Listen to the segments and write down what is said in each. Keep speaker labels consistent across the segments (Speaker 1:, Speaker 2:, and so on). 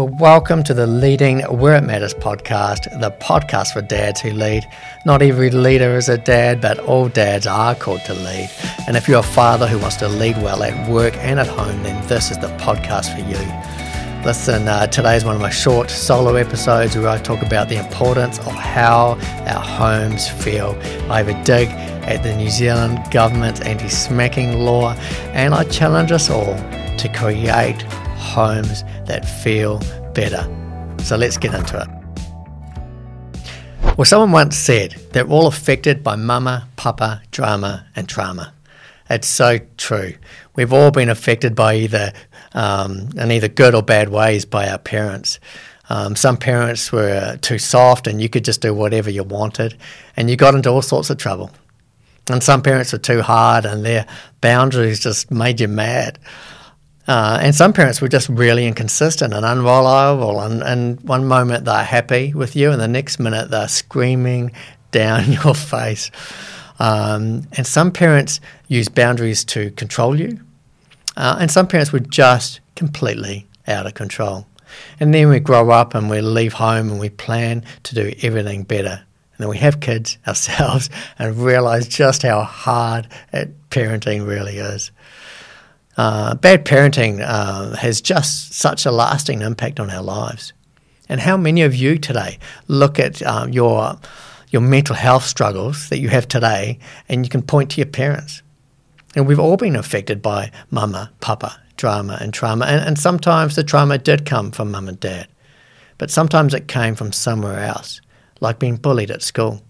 Speaker 1: Well, welcome to the Leading Where It Matters podcast, the podcast for dads who lead. Not every leader is a dad, but all dads are called to lead. And if you're a father who wants to lead well at work and at home, then this is the podcast for you. Listen, uh, today is one of my short solo episodes where I talk about the importance of how our homes feel. I have a dig at the New Zealand government's anti smacking law, and I challenge us all to create homes that feel better. So let's get into it. Well, someone once said that we're all affected by mama, papa, drama, and trauma. It's so true. We've all been affected by either, um, in either good or bad ways, by our parents. Um, some parents were too soft and you could just do whatever you wanted, and you got into all sorts of trouble. And some parents were too hard and their boundaries just made you mad. Uh, and some parents were just really inconsistent and unreliable. And, and one moment they're happy with you, and the next minute they're screaming down your face. Um, and some parents use boundaries to control you, uh, and some parents were just completely out of control. And then we grow up and we leave home and we plan to do everything better. And then we have kids ourselves and realize just how hard parenting really is. Uh, bad parenting uh, has just such a lasting impact on our lives. And how many of you today look at um, your your mental health struggles that you have today, and you can point to your parents? And we've all been affected by mama, papa, drama, and trauma. And, and sometimes the trauma did come from mum and dad, but sometimes it came from somewhere else, like being bullied at school.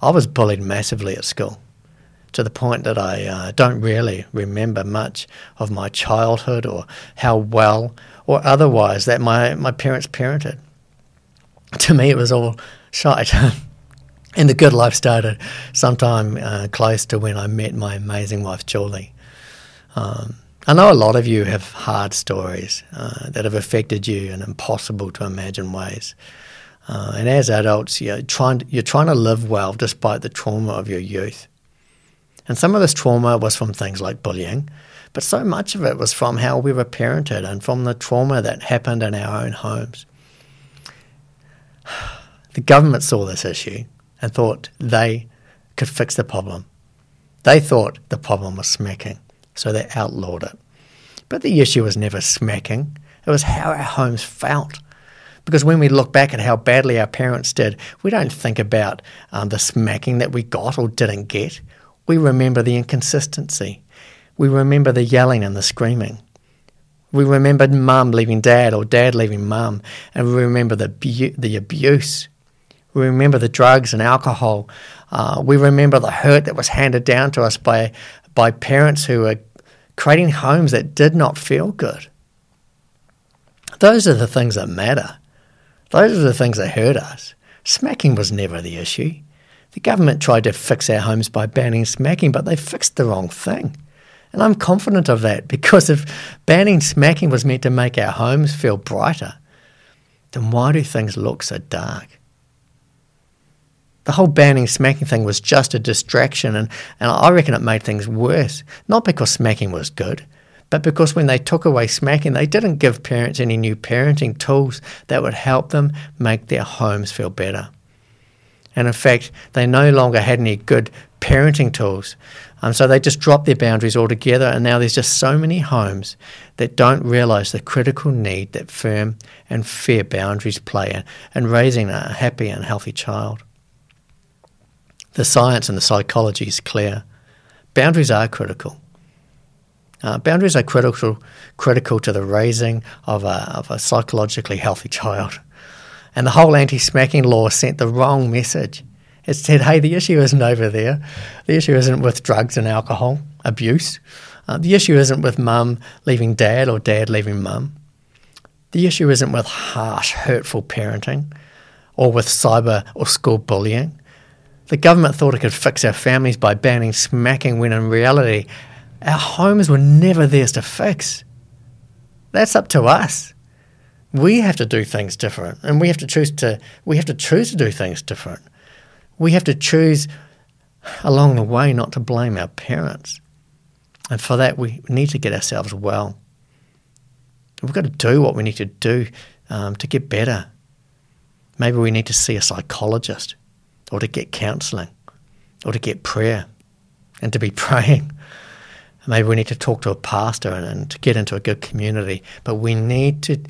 Speaker 1: I was bullied massively at school to the point that I uh, don't really remember much of my childhood or how well or otherwise that my, my parents parented. To me, it was all shite. and the good life started sometime uh, close to when I met my amazing wife, Julie. Um, I know a lot of you have hard stories uh, that have affected you in impossible to imagine ways. Uh, and as adults, you're trying, you're trying to live well despite the trauma of your youth. And some of this trauma was from things like bullying, but so much of it was from how we were parented and from the trauma that happened in our own homes. The government saw this issue and thought they could fix the problem. They thought the problem was smacking, so they outlawed it. But the issue was never smacking, it was how our homes felt. Because when we look back at how badly our parents did, we don't think about um, the smacking that we got or didn't get. We remember the inconsistency. We remember the yelling and the screaming. We remember mum leaving dad or dad leaving mum, and we remember the, bu- the abuse. We remember the drugs and alcohol. Uh, we remember the hurt that was handed down to us by, by parents who were creating homes that did not feel good. Those are the things that matter. Those are the things that hurt us. Smacking was never the issue. The government tried to fix our homes by banning smacking, but they fixed the wrong thing. And I'm confident of that because if banning smacking was meant to make our homes feel brighter, then why do things look so dark? The whole banning smacking thing was just a distraction, and, and I reckon it made things worse. Not because smacking was good, but because when they took away smacking, they didn't give parents any new parenting tools that would help them make their homes feel better. And in fact, they no longer had any good parenting tools. Um, so they just dropped their boundaries altogether. And now there's just so many homes that don't realize the critical need that firm and fair boundaries play in raising a happy and healthy child. The science and the psychology is clear. Boundaries are critical. Uh, boundaries are critical, critical to the raising of a, of a psychologically healthy child. And the whole anti smacking law sent the wrong message. It said, hey, the issue isn't over there. The issue isn't with drugs and alcohol abuse. Uh, the issue isn't with mum leaving dad or dad leaving mum. The issue isn't with harsh, hurtful parenting or with cyber or school bullying. The government thought it could fix our families by banning smacking when in reality, our homes were never theirs to fix. That's up to us we have to do things different and we have to choose to we have to choose to do things different we have to choose along the way not to blame our parents and for that we need to get ourselves well We've got to do what we need to do um, to get better. Maybe we need to see a psychologist or to get counselling or to get prayer and to be praying. Maybe we need to talk to a pastor and, and to get into a good community. But we need to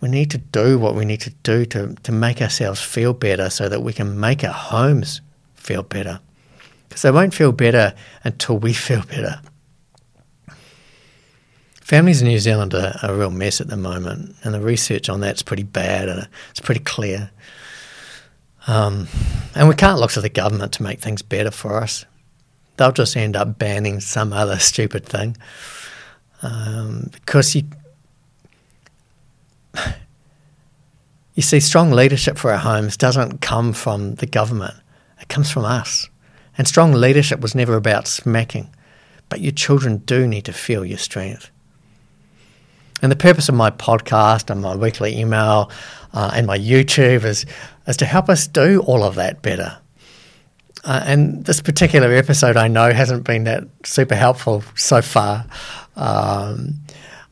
Speaker 1: we need to do what we need to do to, to make ourselves feel better so that we can make our homes feel better. Because they won't feel better until we feel better. Families in New Zealand are, a real mess at the moment, and the research on that's pretty bad and it's pretty clear. Um, and we can't look to the government to make things better for us. They'll just end up banning some other stupid thing. Um, because you, you see, strong leadership for our homes doesn't come from the government, it comes from us. And strong leadership was never about smacking, but your children do need to feel your strength. And the purpose of my podcast and my weekly email uh, and my YouTube is, is to help us do all of that better. Uh, and this particular episode, I know, hasn't been that super helpful so far. Um,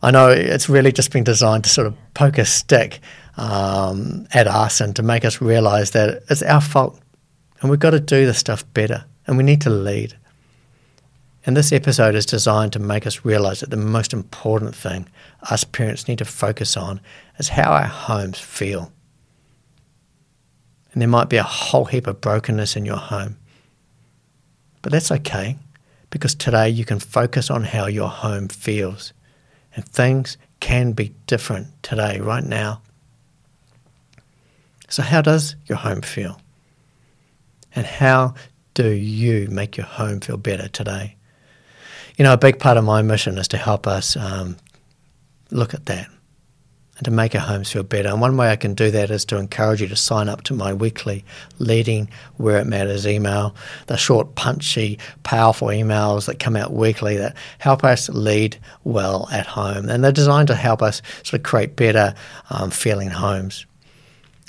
Speaker 1: I know it's really just been designed to sort of poke a stick um, at us and to make us realize that it's our fault and we've got to do the stuff better and we need to lead. And this episode is designed to make us realize that the most important thing us parents need to focus on is how our homes feel. And there might be a whole heap of brokenness in your home. But that's okay because today you can focus on how your home feels. And things can be different today, right now. So, how does your home feel? And how do you make your home feel better today? you know, a big part of my mission is to help us um, look at that and to make our homes feel better. And one way I can do that is to encourage you to sign up to my weekly Leading Where It Matters email, the short, punchy, powerful emails that come out weekly that help us lead well at home. And they're designed to help us sort of create better um, feeling homes.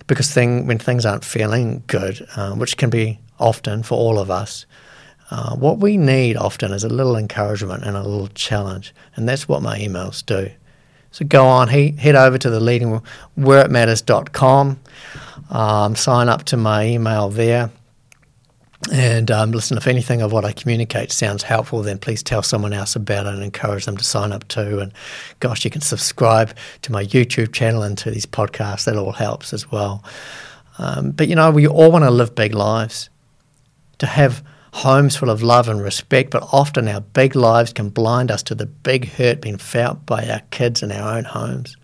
Speaker 1: Because thing, when things aren't feeling good, um, which can be often for all of us, uh, what we need often is a little encouragement and a little challenge, and that's what my emails do. So go on, he, head over to the leading whereitmatters.com, um, sign up to my email there, and um, listen. If anything of what I communicate sounds helpful, then please tell someone else about it and encourage them to sign up too. And gosh, you can subscribe to my YouTube channel and to these podcasts. That all helps as well. Um, but you know, we all want to live big lives, to have homes full of love and respect, but often our big lives can blind us to the big hurt being felt by our kids in our own homes.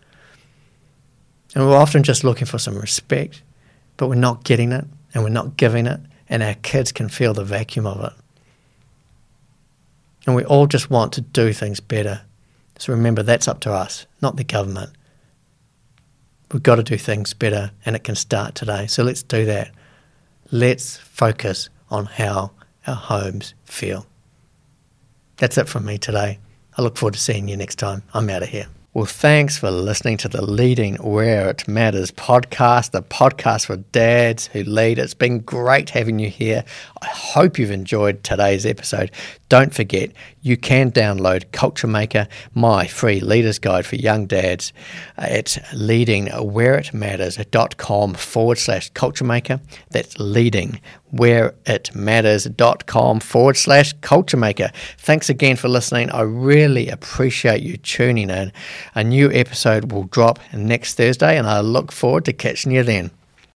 Speaker 1: And we're often just looking for some respect, but we're not getting it and we're not giving it, and our kids can feel the vacuum of it. And we all just want to do things better. So remember, that's up to us, not the government. We've got to do things better, and it can start today. So let's do that. Let's focus on how our homes feel. That's it from me today. I look forward to seeing you next time. I'm out of here. Well, thanks for listening to the Leading Where It Matters podcast, the podcast for dads who lead. It's been great having you here. I hope you've enjoyed today's episode. Don't forget, you can download Culture Maker, my free leader's guide for young dads. Uh, it's leadingwhereitmatters.com forward slash culture maker. That's leadingwhereitmatters.com forward slash culture maker. Thanks again for listening. I really appreciate you tuning in. A new episode will drop next Thursday, and I look forward to catching you then.